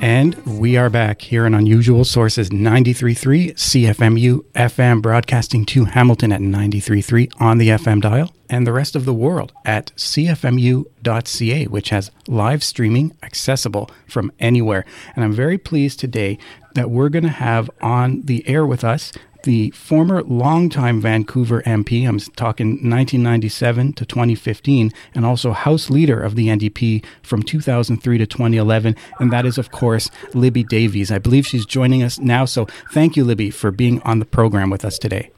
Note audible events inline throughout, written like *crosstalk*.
And we are back here on Unusual Sources 93.3 CFMU FM, broadcasting to Hamilton at 93.3 on the FM dial, and the rest of the world at cfmu.ca, which has live streaming accessible from anywhere. And I'm very pleased today that we're going to have on the air with us the former longtime Vancouver MP, I'm talking 1997 to 2015, and also House Leader of the NDP from 2003 to 2011, and that is, of course, Libby Davies. I believe she's joining us now, so thank you, Libby, for being on the program with us today.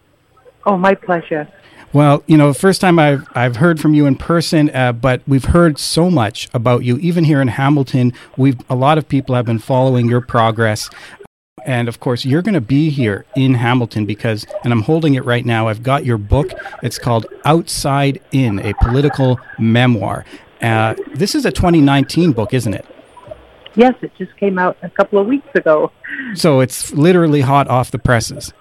Oh, my pleasure. Well, you know, first time I've I've heard from you in person, uh, but we've heard so much about you, even here in Hamilton. We've a lot of people have been following your progress. And of course, you're going to be here in Hamilton because, and I'm holding it right now, I've got your book. It's called Outside In, a political memoir. Uh, this is a 2019 book, isn't it? Yes, it just came out a couple of weeks ago. So it's literally hot off the presses.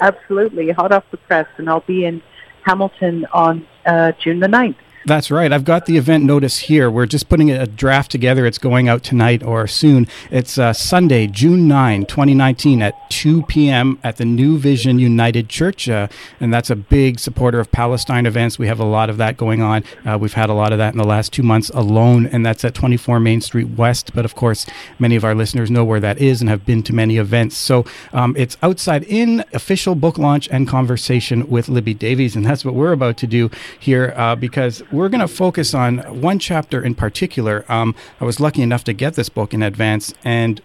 Absolutely, hot off the press. And I'll be in Hamilton on uh, June the 9th. That's right. I've got the event notice here. We're just putting a draft together. It's going out tonight or soon. It's uh, Sunday, June 9, 2019, at 2 p.m. at the New Vision United Church. Uh, and that's a big supporter of Palestine events. We have a lot of that going on. Uh, we've had a lot of that in the last two months alone, and that's at 24 Main Street West. But of course, many of our listeners know where that is and have been to many events. So um, it's outside in official book launch and conversation with Libby Davies. And that's what we're about to do here uh, because we're going to focus on one chapter in particular. Um, I was lucky enough to get this book in advance, and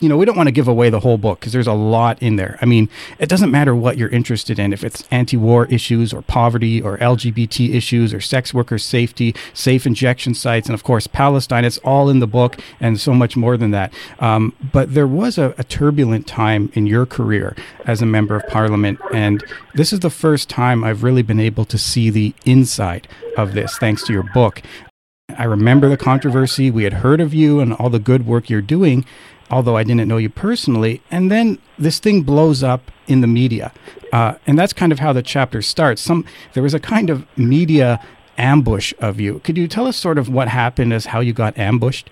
you know, we don't want to give away the whole book because there's a lot in there. I mean, it doesn't matter what you're interested in, if it's anti war issues or poverty or LGBT issues or sex worker safety, safe injection sites, and of course, Palestine. It's all in the book and so much more than that. Um, but there was a, a turbulent time in your career as a member of parliament. And this is the first time I've really been able to see the inside of this thanks to your book. I remember the controversy. We had heard of you and all the good work you're doing, although I didn't know you personally. And then this thing blows up in the media. Uh, and that's kind of how the chapter starts. Some There was a kind of media ambush of you. Could you tell us sort of what happened as how you got ambushed?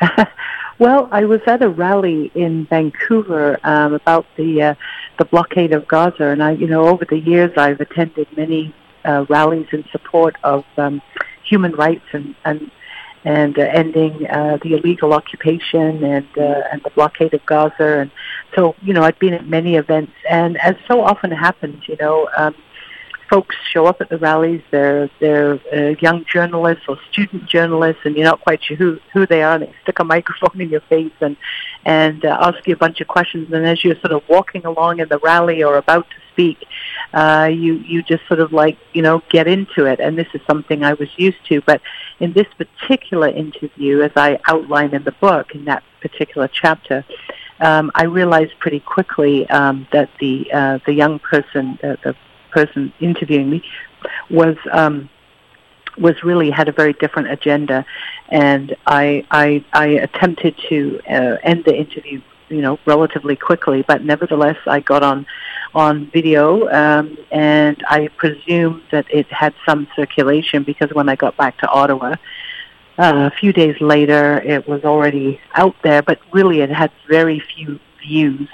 *laughs* well, I was at a rally in Vancouver um, about the uh, the blockade of Gaza, and I, you know, over the years I've attended many uh, rallies in support of um, human rights and and and uh, ending uh, the illegal occupation and uh, and the blockade of Gaza. And so, you know, I'd been at many events, and as so often happens, you know, um, folks show up at the rallies. They're they're uh, young journalists or student journalists, and you're not quite sure who who they are. And they stick a microphone *laughs* in your face and and uh, ask you a bunch of questions. And as you're sort of walking along in the rally or about to speak, uh, you you just sort of like you know get into it. And this is something I was used to. But in this particular interview, as I outline in the book in that particular chapter. Um, I realized pretty quickly um, that the uh, the young person, the, the person interviewing me, was um, was really had a very different agenda, and I I, I attempted to uh, end the interview, you know, relatively quickly, but nevertheless I got on on video, um, and I presume that it had some circulation because when I got back to Ottawa, uh, a few days later, it was already out there, but really it had very few views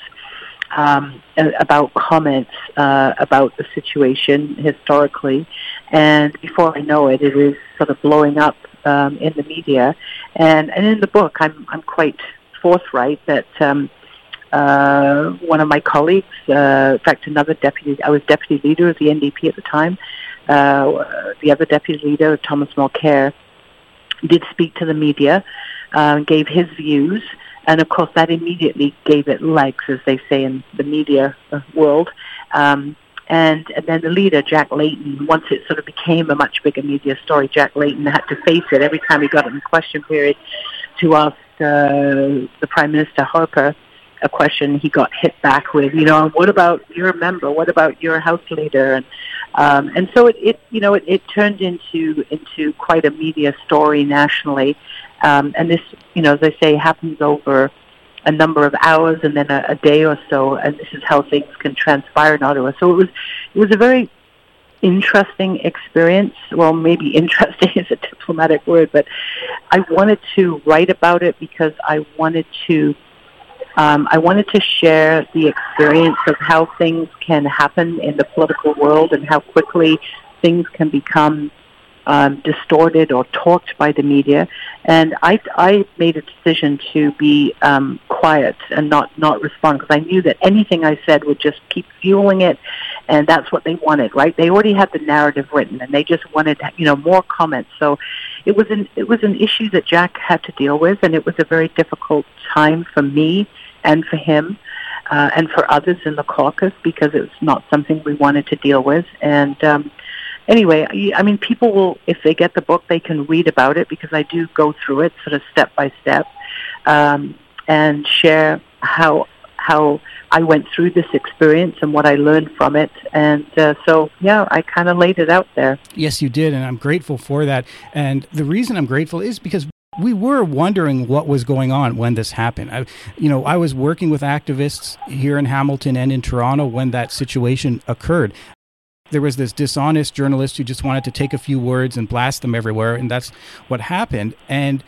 um, about comments uh, about the situation historically. And before I know it, it is sort of blowing up um, in the media. And, and in the book, I'm, I'm quite forthright that um, uh, one of my colleagues, uh, in fact, another deputy, I was deputy leader of the NDP at the time, uh, the other deputy leader, Thomas Mulcair, did speak to the media, uh, gave his views, and of course that immediately gave it legs, as they say in the media uh, world. Um, and, and then the leader, Jack Layton, once it sort of became a much bigger media story, Jack Layton had to face it every time he got in the question period to ask uh, the Prime Minister Harper a question he got hit back with, you know, what about your member? What about your house leader? And um, and so it, it you know it, it turned into into quite a media story nationally, um, and this you know as I say happens over a number of hours and then a, a day or so, and this is how things can transpire in Ottawa. So it was it was a very interesting experience. Well, maybe *laughs* interesting is a diplomatic word, but I wanted to write about it because I wanted to um, I wanted to share the experience of how things can happen in the political world and how quickly things can become um, distorted or talked by the media. And I, I made a decision to be um, quiet and not, not respond because I knew that anything I said would just keep fueling it, and that's what they wanted, right? They already had the narrative written, and they just wanted, you know, more comments. So it was an it was an issue that Jack had to deal with, and it was a very difficult time for me and for him. Uh, and for others in the caucus because it was not something we wanted to deal with. And um, anyway, I mean, people will, if they get the book, they can read about it because I do go through it sort of step by step um, and share how how I went through this experience and what I learned from it. And uh, so, yeah, I kind of laid it out there. Yes, you did, and I'm grateful for that. And the reason I'm grateful is because we were wondering what was going on when this happened. I, you know, I was working with activists here in Hamilton and in Toronto when that situation occurred there was this dishonest journalist who just wanted to take a few words and blast them everywhere, and that's what happened. And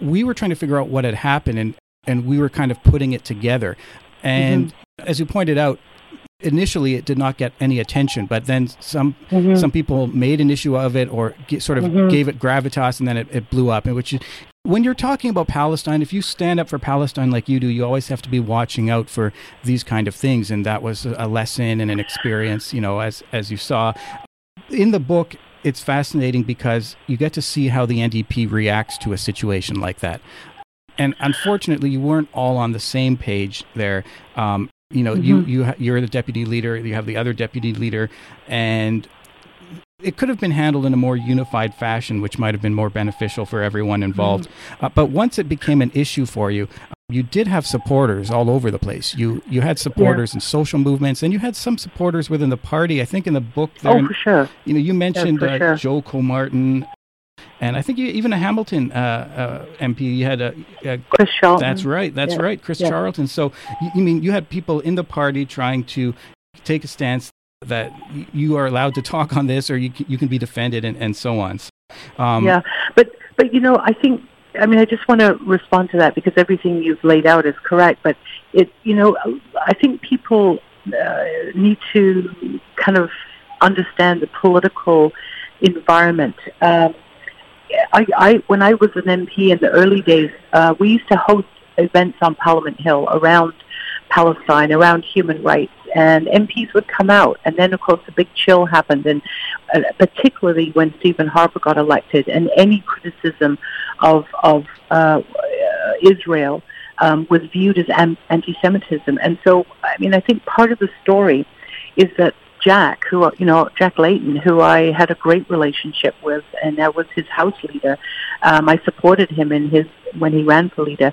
we were trying to figure out what had happened, and and we were kind of putting it together. And mm-hmm. as you pointed out, initially it did not get any attention, but then some mm-hmm. some people made an issue of it or get, sort of mm-hmm. gave it gravitas, and then it, it blew up. And which when you're talking about Palestine, if you stand up for Palestine like you do, you always have to be watching out for these kind of things. And that was a lesson and an experience, you know, as as you saw in the book. It's fascinating because you get to see how the NDP reacts to a situation like that. And unfortunately, you weren't all on the same page there. Um, you know, mm-hmm. you you you're the deputy leader. You have the other deputy leader, and it could have been handled in a more unified fashion, which might have been more beneficial for everyone involved. Mm-hmm. Uh, but once it became an issue for you, you did have supporters all over the place. You you had supporters yeah. in social movements, and you had some supporters within the party. I think in the book, there, oh for sure. You know, you mentioned yeah, uh, sure. Joe Comartin, and I think you, even a Hamilton uh, uh, MP. You had a, a, Chris Charlton. That's right. That's yeah. right, Chris Charlton. So you, you mean you had people in the party trying to take a stance that you are allowed to talk on this or you, you can be defended and, and so on. Um, yeah, but, but you know, I think, I mean, I just want to respond to that because everything you've laid out is correct, but it, you know, I think people uh, need to kind of understand the political environment. Um, I, I, when I was an MP in the early days, uh, we used to host events on Parliament Hill around Palestine, around human rights, and MPs would come out. And then, of course, the big chill happened, and uh, particularly when Stephen Harper got elected, and any criticism of of uh, Israel um, was viewed as anti-Semitism. And so, I mean, I think part of the story is that Jack, who you know, Jack Layton, who I had a great relationship with, and I was his house leader. Um, I supported him in his when he ran for leader.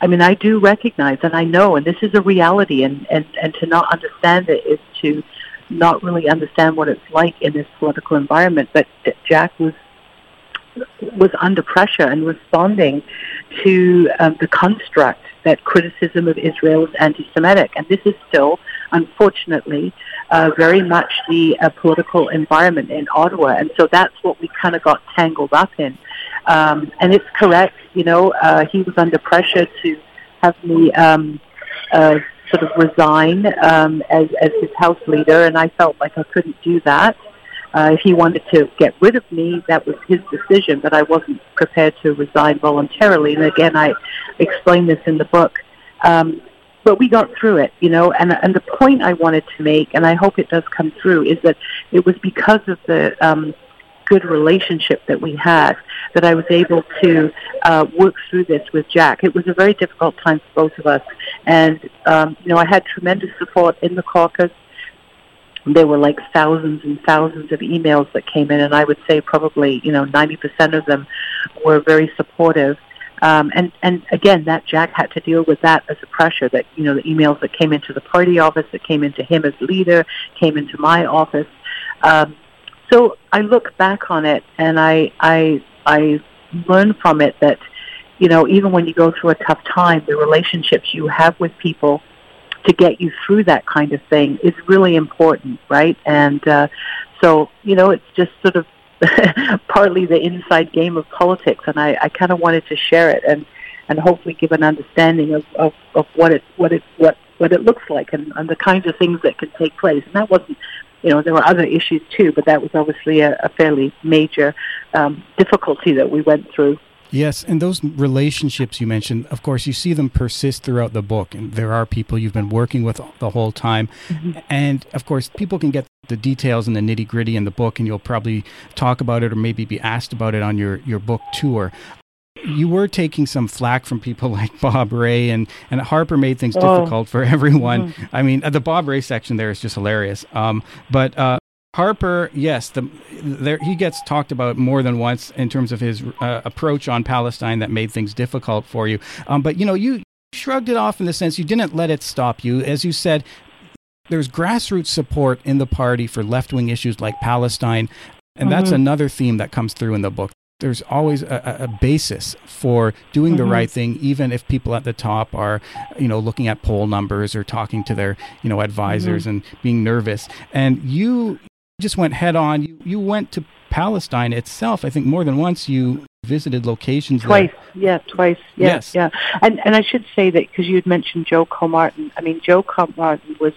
I mean, I do recognize and I know, and this is a reality, and, and, and to not understand it is to not really understand what it's like in this political environment. But Jack was was under pressure and responding to um, the construct that criticism of Israel is anti-Semitic, and this is still, unfortunately, uh, very much the uh, political environment in Ottawa, and so that's what we kind of got tangled up in. Um, and it's correct, you know, uh, he was under pressure to have me um, uh, sort of resign um, as, as his house leader, and I felt like I couldn't do that. Uh, if he wanted to get rid of me, that was his decision, but I wasn't prepared to resign voluntarily. And again, I explain this in the book. Um, but we got through it, you know. And and the point I wanted to make, and I hope it does come through, is that it was because of the um, good relationship that we had that I was able to uh, work through this with Jack. It was a very difficult time for both of us, and um, you know I had tremendous support in the caucus. There were like thousands and thousands of emails that came in, and I would say probably you know ninety percent of them were very supportive. Um, and and again, that Jack had to deal with that as a pressure. That you know the emails that came into the party office, that came into him as leader, came into my office. Um, so I look back on it and I I I learn from it that you know even when you go through a tough time, the relationships you have with people to get you through that kind of thing is really important, right? And uh, so you know it's just sort of *laughs* partly the inside game of politics, and I, I kind of wanted to share it and and hopefully give an understanding of, of, of what it what it what what it looks like and, and the kinds of things that can take place. And that wasn't you know, there were other issues too, but that was obviously a, a fairly major um, difficulty that we went through. Yes, and those relationships you mentioned, of course, you see them persist throughout the book. And there are people you've been working with the whole time. Mm-hmm. And of course, people can get the details and the nitty gritty in the book, and you'll probably talk about it or maybe be asked about it on your, your book tour. You were taking some flack from people *laughs* like Bob Rae and, and Harper made things oh. difficult for *laughs* everyone. Mm-hmm. I mean, the Bob Rae section there is just hilarious. Um, but uh, Harper, yes, the, there, he gets talked about more than once in terms of his uh, approach on Palestine that made things difficult for you. Um, but you know, you shrugged it off in the sense you didn't let it stop you. As you said, there's grassroots support in the party for left wing issues like Palestine. And mm-hmm. that's another theme that comes through in the book. There's always a, a basis for doing mm-hmm. the right thing, even if people at the top are, you know, looking at poll numbers or talking to their, you know, advisors mm-hmm. and being nervous. And you just went head on. You you went to Palestine itself. I think more than once you visited locations twice. There. Yeah, twice. Yeah, yes. Yeah. And and I should say that because you had mentioned Joe Comartin. I mean, Joe Comartin was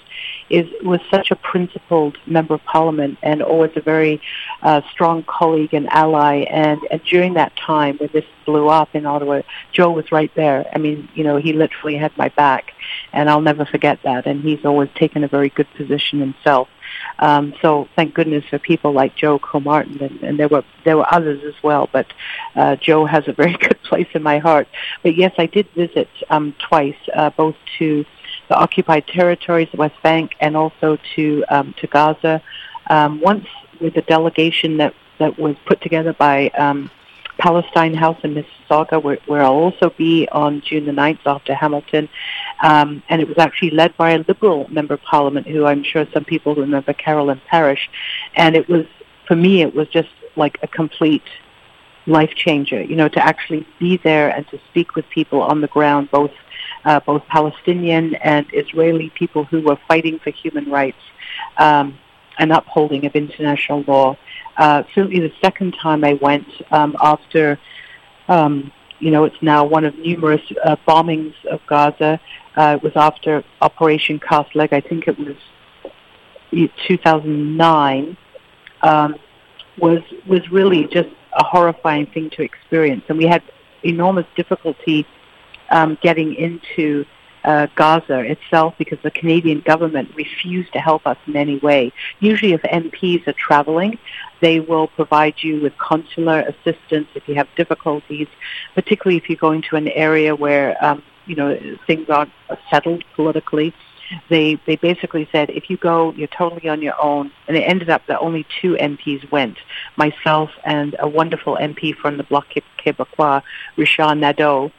is was such a principled member of parliament and always a very uh, strong colleague and ally. And, and during that time when this blew up in Ottawa, Joe was right there. I mean, you know, he literally had my back, and I'll never forget that. And he's always taken a very good position himself. Um, so thank goodness for people like Joe Comartin, and, and there were there were others as well. But uh, Joe has a very *laughs* good place in my heart. But yes, I did visit um, twice, uh, both to the occupied territories, the West Bank, and also to um, to Gaza. Um, once with a delegation that that was put together by um, Palestine House in Mississauga, where, where I'll also be on June the 9th after Hamilton. Um, and it was actually led by a Liberal member of Parliament, who I'm sure some people remember, Carolyn Parrish. And it was, for me, it was just like a complete life changer, you know, to actually be there and to speak with people on the ground, both uh, both Palestinian and Israeli people who were fighting for human rights um, and upholding of international law uh, certainly the second time I went um, after, um, you know, it's now one of numerous uh, bombings of Gaza. Uh, it was after Operation Cast Lead. I think it was 2009. Um, was was really just a horrifying thing to experience, and we had enormous difficulty um, getting into uh, Gaza itself because the Canadian government refused to help us in any way. Usually, if MPs are traveling, they will provide you with consular assistance if you have difficulties, particularly if you're going to an area where um, you know things aren't settled politically. They they basically said if you go, you're totally on your own. And it ended up that only two MPs went, myself and a wonderful MP from the Bloc Québécois, Richard Nadeau,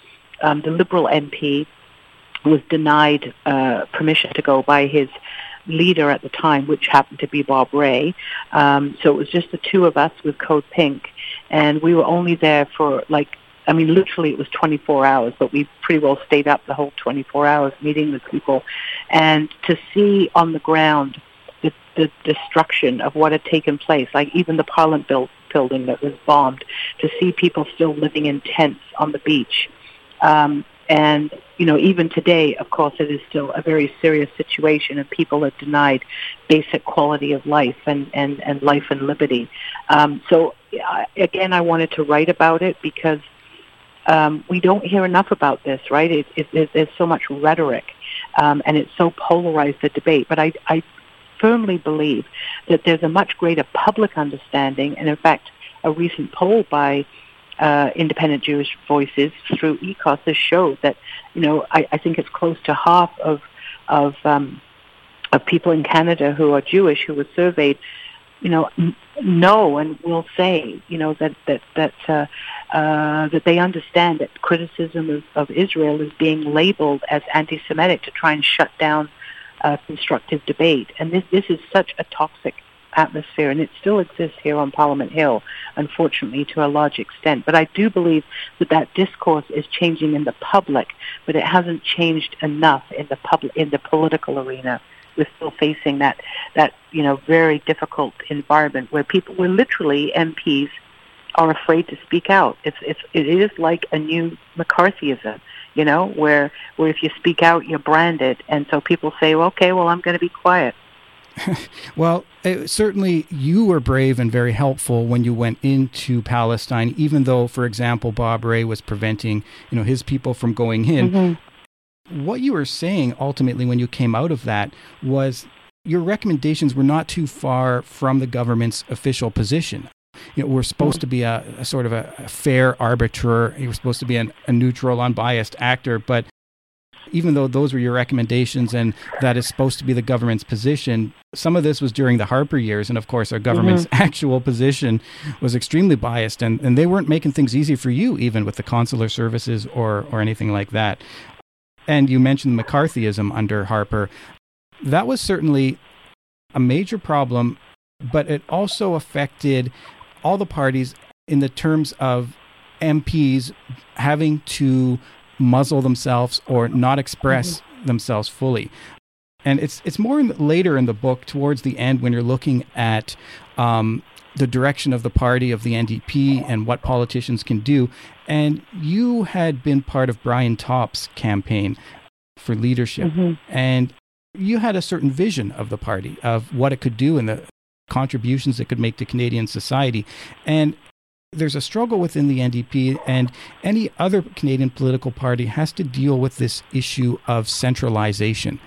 um, the Liberal MP was denied uh, permission to go by his leader at the time, which happened to be Bob Rae. Um, so it was just the two of us with Code Pink, and we were only there for like, I mean, literally it was 24 hours, but we pretty well stayed up the whole 24 hours meeting with people, and to see on the ground the, the destruction of what had taken place, like even the Parliament building that was bombed, to see people still living in tents on the beach. Um, and, you know, even today, of course, it is still a very serious situation and people are denied basic quality of life and, and, and life and liberty. Um, so, again, I wanted to write about it because um, we don't hear enough about this, right? It, it, it, there's so much rhetoric um, and it's so polarized the debate. But I, I firmly believe that there's a much greater public understanding, and in fact, a recent poll by uh, independent Jewish voices through EKOS has showed that, you know, I, I think it's close to half of of um, of people in Canada who are Jewish who were surveyed, you know, n- know and will say, you know, that that that uh, uh, that they understand that criticism of, of Israel is being labeled as anti-Semitic to try and shut down uh, constructive debate, and this this is such a toxic atmosphere, and it still exists here on Parliament Hill, unfortunately, to a large extent. But I do believe that that discourse is changing in the public, but it hasn't changed enough in the public in the political arena. we're still facing that that you know very difficult environment where people, where literally MPs are afraid to speak out. It's it's it is like a new McCarthyism, you know, where where if you speak out, you're branded, and so people say, well, okay, well, I'm going to be quiet. *laughs* well, it, certainly you were brave and very helpful when you went into Palestine, even though, for example, Bob Rae was preventing you know his people from going in. Mm-hmm. What you were saying ultimately when you came out of that was your recommendations were not too far from the government's official position you know, we're supposed to be a, a sort of a, a, fair arbiter. You're supposed to be an, a neutral, unbiased actor. But even though those were your recommendations and that is supposed to be the government's position, some of this was during the Harper years. And of course, our government's mm-hmm. actual position was extremely biased. And, and they weren't making things easy for you, even with the consular services or, or anything like that. And you mentioned McCarthyism under Harper. That was certainly a major problem, but it also affected all the parties in the terms of MPs having to muzzle themselves or not express mm-hmm. themselves fully. And it's it's more in the, later in the book, towards the end, when you're looking at um, the direction of the party of the NDP and what politicians can do. And you had been part of Brian Topp's campaign for leadership, mm-hmm. and you had a certain vision of the party of what it could do and the contributions it could make to Canadian society. And there's a struggle within the NDP, and any other Canadian political party has to deal with this issue of centralization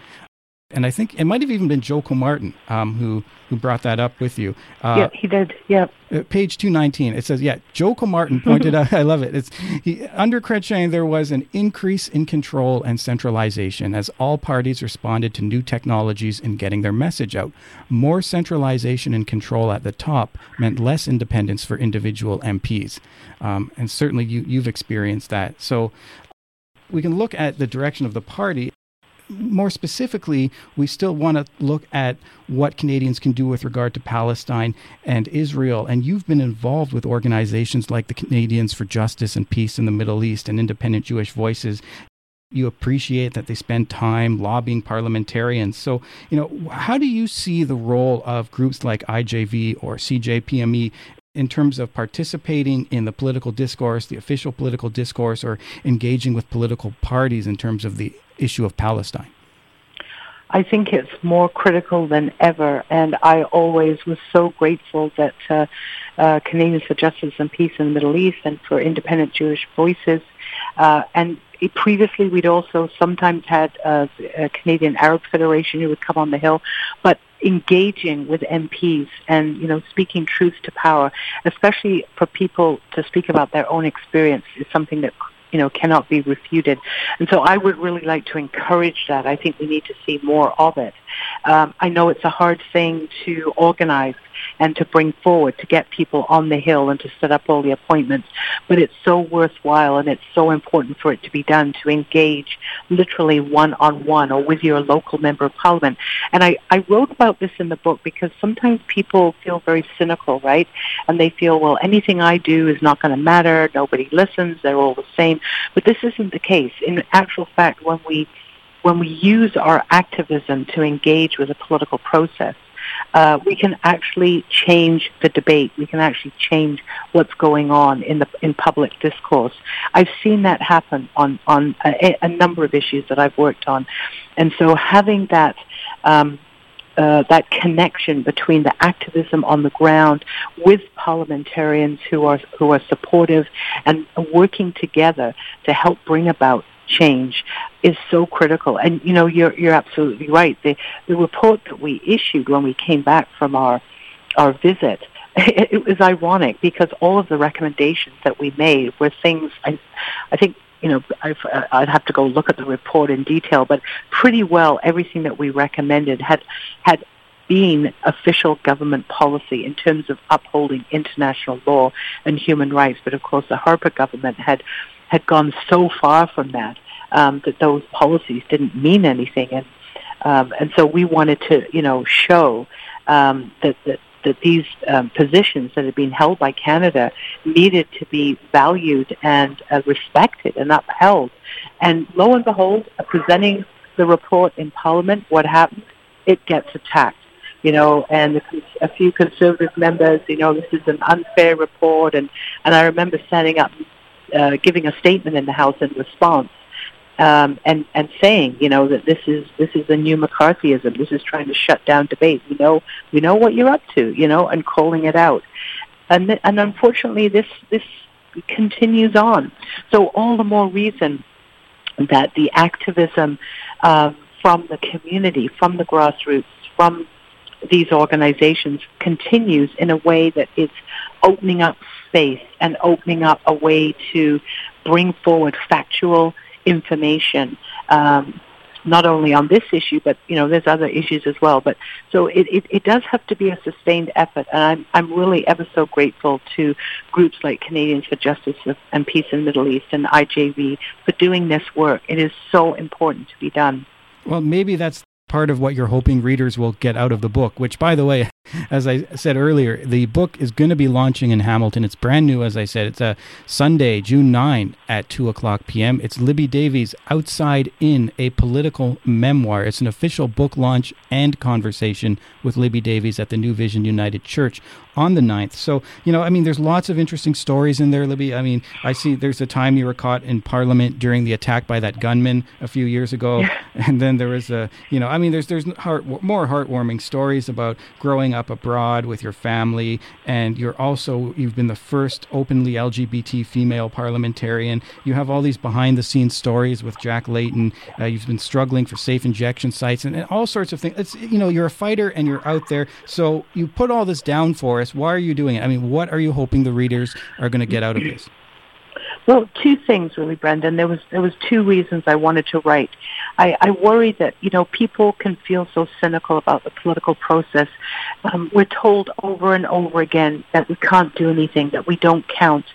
and I think it might have even been Joe Comartin um, who who brought that up with you. Uh, yeah, he did. Yeah. Uh, page two nineteen. It says, yeah, Joe Comartin pointed out. *laughs* I love it. It's he, under Chrétien there was an increase in control and centralization as all parties responded to new technologies in getting their message out. More centralization and control at the top meant less independence for individual MPs, um, and certainly you you've experienced that. So we can look at the direction of the party more specifically, we still want to look at what Canadians can do with regard to Palestine and Israel. And you've been involved with organizations like the Canadians for Justice and Peace in the Middle East and Independent Jewish Voices. You appreciate that they spend time lobbying parliamentarians. So, you know, how do you see the role of groups like IJV or CJPME in terms of participating in the political discourse, the official political discourse, or engaging with political parties in terms of the issue of Palestine? I think it's more critical than ever, and I always was so grateful that uh, uh, Canadians for Justice and Peace in the Middle East and for Independent Jewish Voices, uh, and previously we'd also sometimes had uh, a Canadian Arab Federation who would come on the Hill, but engaging with MPs and you know speaking truth to power, especially for people to speak about their own experience, is something that you know, cannot be refuted. And so I would really like to encourage that. I think we need to see more of it. Um, I know it's a hard thing to organize and to bring forward to get people on the hill and to set up all the appointments. But it's so worthwhile and it's so important for it to be done to engage literally one on one or with your local member of parliament. And I, I wrote about this in the book because sometimes people feel very cynical, right? And they feel, well, anything I do is not going to matter. Nobody listens. They're all the same. But this isn't the case. In actual fact, when we when we use our activism to engage with a political process, uh, we can actually change the debate. We can actually change what's going on in the in public discourse. I've seen that happen on on a, a number of issues that I've worked on, and so having that. Um, uh, that connection between the activism on the ground with parliamentarians who are who are supportive and working together to help bring about change is so critical. And you know, you're you're absolutely right. The the report that we issued when we came back from our our visit, it, *laughs* it was ironic because all of the recommendations that we made were things I I think you know, I've, uh, I'd have to go look at the report in detail, but pretty well everything that we recommended had had been official government policy in terms of upholding international law and human rights. But of course, the Harper government had had gone so far from that um, that those policies didn't mean anything, and um, and so we wanted to you know show um, that that that these um, positions that had been held by Canada needed to be valued and uh, respected and upheld. And lo and behold, uh, presenting the report in Parliament, what happened? it gets attacked. You know, and a few conservative members, you know, this is an unfair report, and and I remember standing up, uh, giving a statement in the House in response, um, and and saying, you know, that this is this is a new McCarthyism. This is trying to shut down debate. We know we know what you're up to, you know, and calling it out. And th- and unfortunately, this this continues on. So all the more reason that the activism uh, from the community, from the grassroots, from these organizations continues in a way that is opening up space and opening up a way to bring forward factual information um, not only on this issue, but you know, there's other issues as well. But so it, it, it does have to be a sustained effort, and I'm I'm really ever so grateful to groups like Canadians for Justice and Peace in the Middle East and IJV for doing this work. It is so important to be done. Well, maybe that's part of what you're hoping readers will get out of the book, which, by the way, *laughs* as I said earlier, the book is going to be launching in Hamilton. It's brand new, as I said. It's a Sunday, June 9 at 2 o'clock p.m. It's Libby Davies' Outside In, a political memoir. It's an official book launch and conversation with Libby Davies at the New Vision United Church on the 9th. So, you know, I mean, there's lots of interesting stories in there, Libby. I mean, I see there's a time you were caught in Parliament during the attack by that gunman a few years ago. *laughs* And then there was a, you know, I mean, there's, there's heart, more heartwarming stories about growing up abroad with your family. And you're also, you've been the first openly LGBT female parliamentarian. You have all these behind the scenes stories with Jack Layton. Uh, you've been struggling for safe injection sites and, and all sorts of things. It's, you know, you're a fighter and you're out there. So you put all this down for us why are you doing it? I mean, what are you hoping the readers are going to get out of this? Well, two things really, Brendan. There was there was two reasons I wanted to write. I, I worry that you know people can feel so cynical about the political process. Um, we're told over and over again that we can't do anything, that we don't count,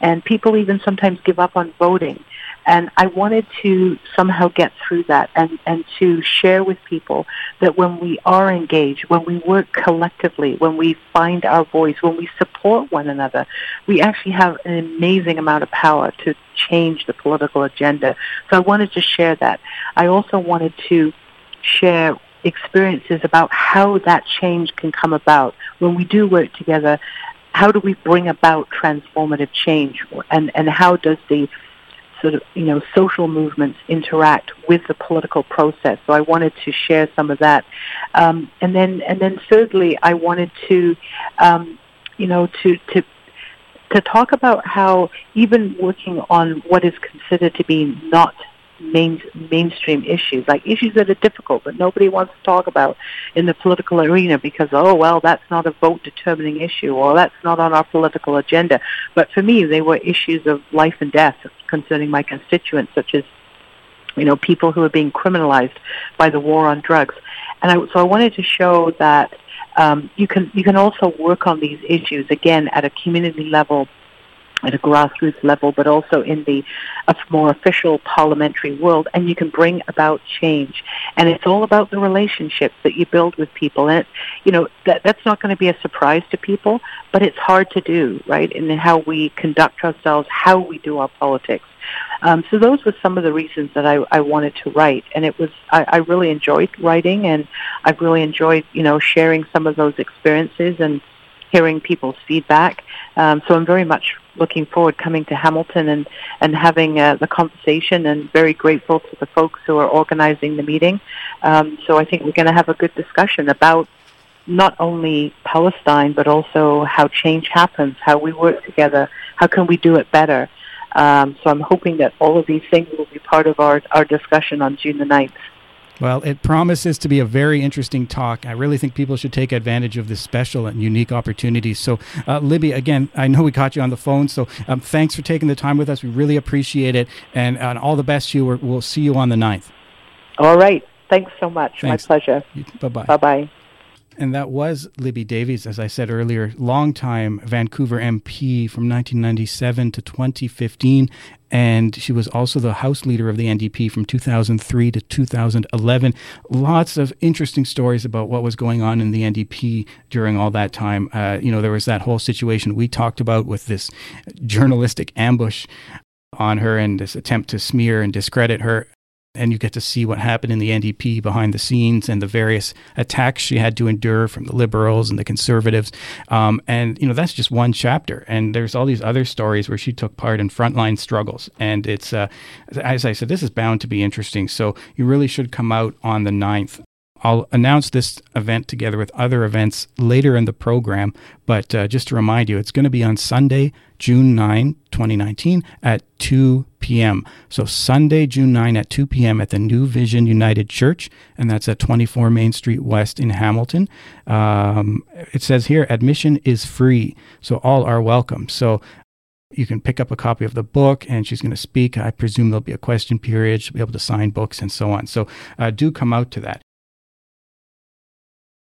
and people even sometimes give up on voting. And I wanted to somehow get through that and, and to share with people that when we are engaged, when we work collectively, when we find our voice, when we support one another, we actually have an amazing amount of power to change the political agenda. So I wanted to share that. I also wanted to share experiences about how that change can come about when we do work together how do we bring about transformative change and, and how does the sort of, you know, social movements interact with the political process. So I wanted to share some of that. Um, and then, and then thirdly, I wanted to, um, you know, to, to, to talk about how even working on what is considered to be not main, mainstream issues, like issues that are difficult that nobody wants to talk about in the political arena because, oh, well, that's not a vote determining issue or that's not on our political agenda. But for me, they were issues of life and death concerning my constituents, such as, you know, people who are being criminalized by the war on drugs. And I, so I wanted to show that um, you can you can also work on these issues again at a community level at a grassroots level, but also in the more official parliamentary world, and you can bring about change. And it's all about the relationships that you build with people. And it, you know that that's not going to be a surprise to people, but it's hard to do, right? In how we conduct ourselves, how we do our politics. Um, so those were some of the reasons that I, I wanted to write, and it was I, I really enjoyed writing, and I've really enjoyed you know sharing some of those experiences and hearing people's feedback. Um, so I'm very much looking forward coming to Hamilton and and having uh, the conversation, and very grateful to the folks who are organizing the meeting. Um, so I think we're going to have a good discussion about not only Palestine but also how change happens, how we work together, how can we do it better. Um, so I'm hoping that all of these things will be part of our, our discussion on June the 9th. Well, it promises to be a very interesting talk. I really think people should take advantage of this special and unique opportunity. So, uh, Libby, again, I know we caught you on the phone, so um, thanks for taking the time with us. We really appreciate it, and, and all the best to you. We'll see you on the 9th. All right. Thanks so much. Thanks. My pleasure. Bye bye. Bye bye. And that was Libby Davies, as I said earlier, longtime Vancouver MP from 1997 to 2015. And she was also the House leader of the NDP from 2003 to 2011. Lots of interesting stories about what was going on in the NDP during all that time. Uh, you know, there was that whole situation we talked about with this journalistic ambush on her and this attempt to smear and discredit her and you get to see what happened in the NDP behind the scenes and the various attacks she had to endure from the liberals and the conservatives. Um, and you know that's just one chapter, and there's all these other stories where she took part in frontline struggles. And it's uh, as I said, this is bound to be interesting. So you really should come out on the 9th. I'll announce this event together with other events later in the program, but uh, just to remind you, it's going to be on Sunday, June 9, 2019 at 2 p.m. So Sunday, June 9 at 2 p.m. at the New Vision United Church, and that's at 24 Main Street West in Hamilton. Um, it says here admission is free, so all are welcome. So you can pick up a copy of the book and she's going to speak. I presume there'll be a question period. She'll be able to sign books and so on. So uh, do come out to that.